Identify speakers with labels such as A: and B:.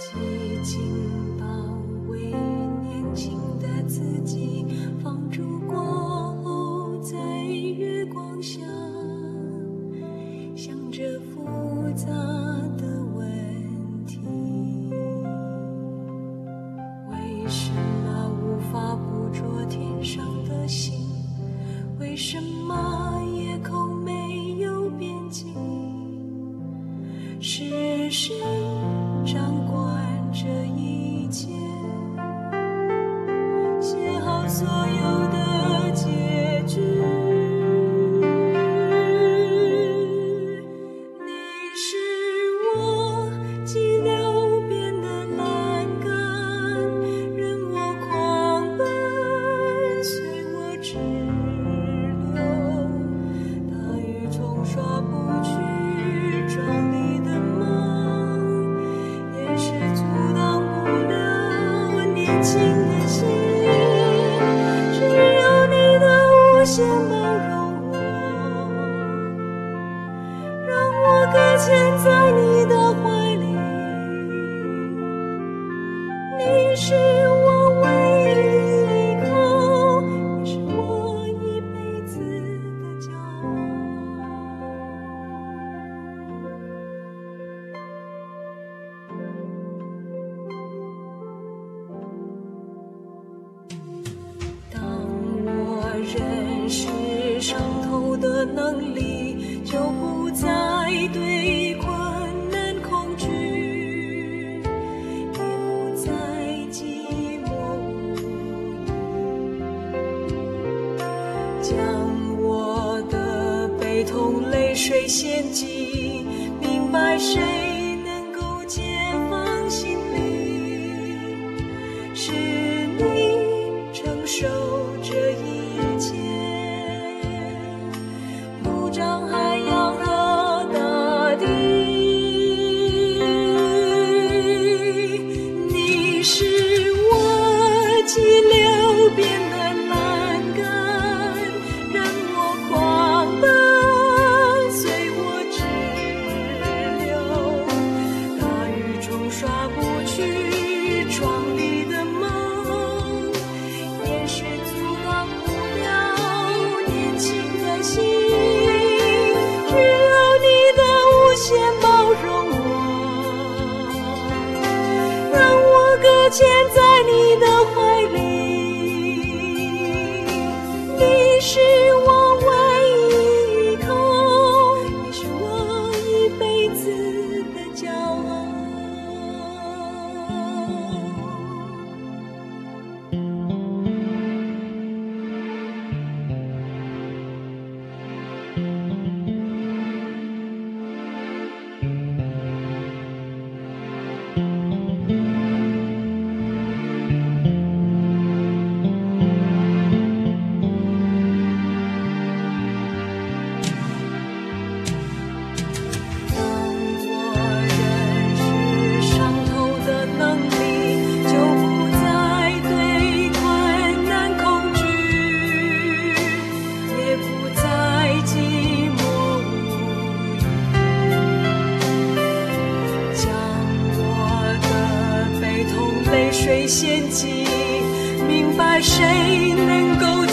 A: 紧紧包围年轻的自己，放逐过后，在月光下想着复杂。情也心认识伤痛的能力，就不再对困难恐惧，也不再寂寞将我的悲痛泪水献祭，明白谁。陷阱，明白谁能够。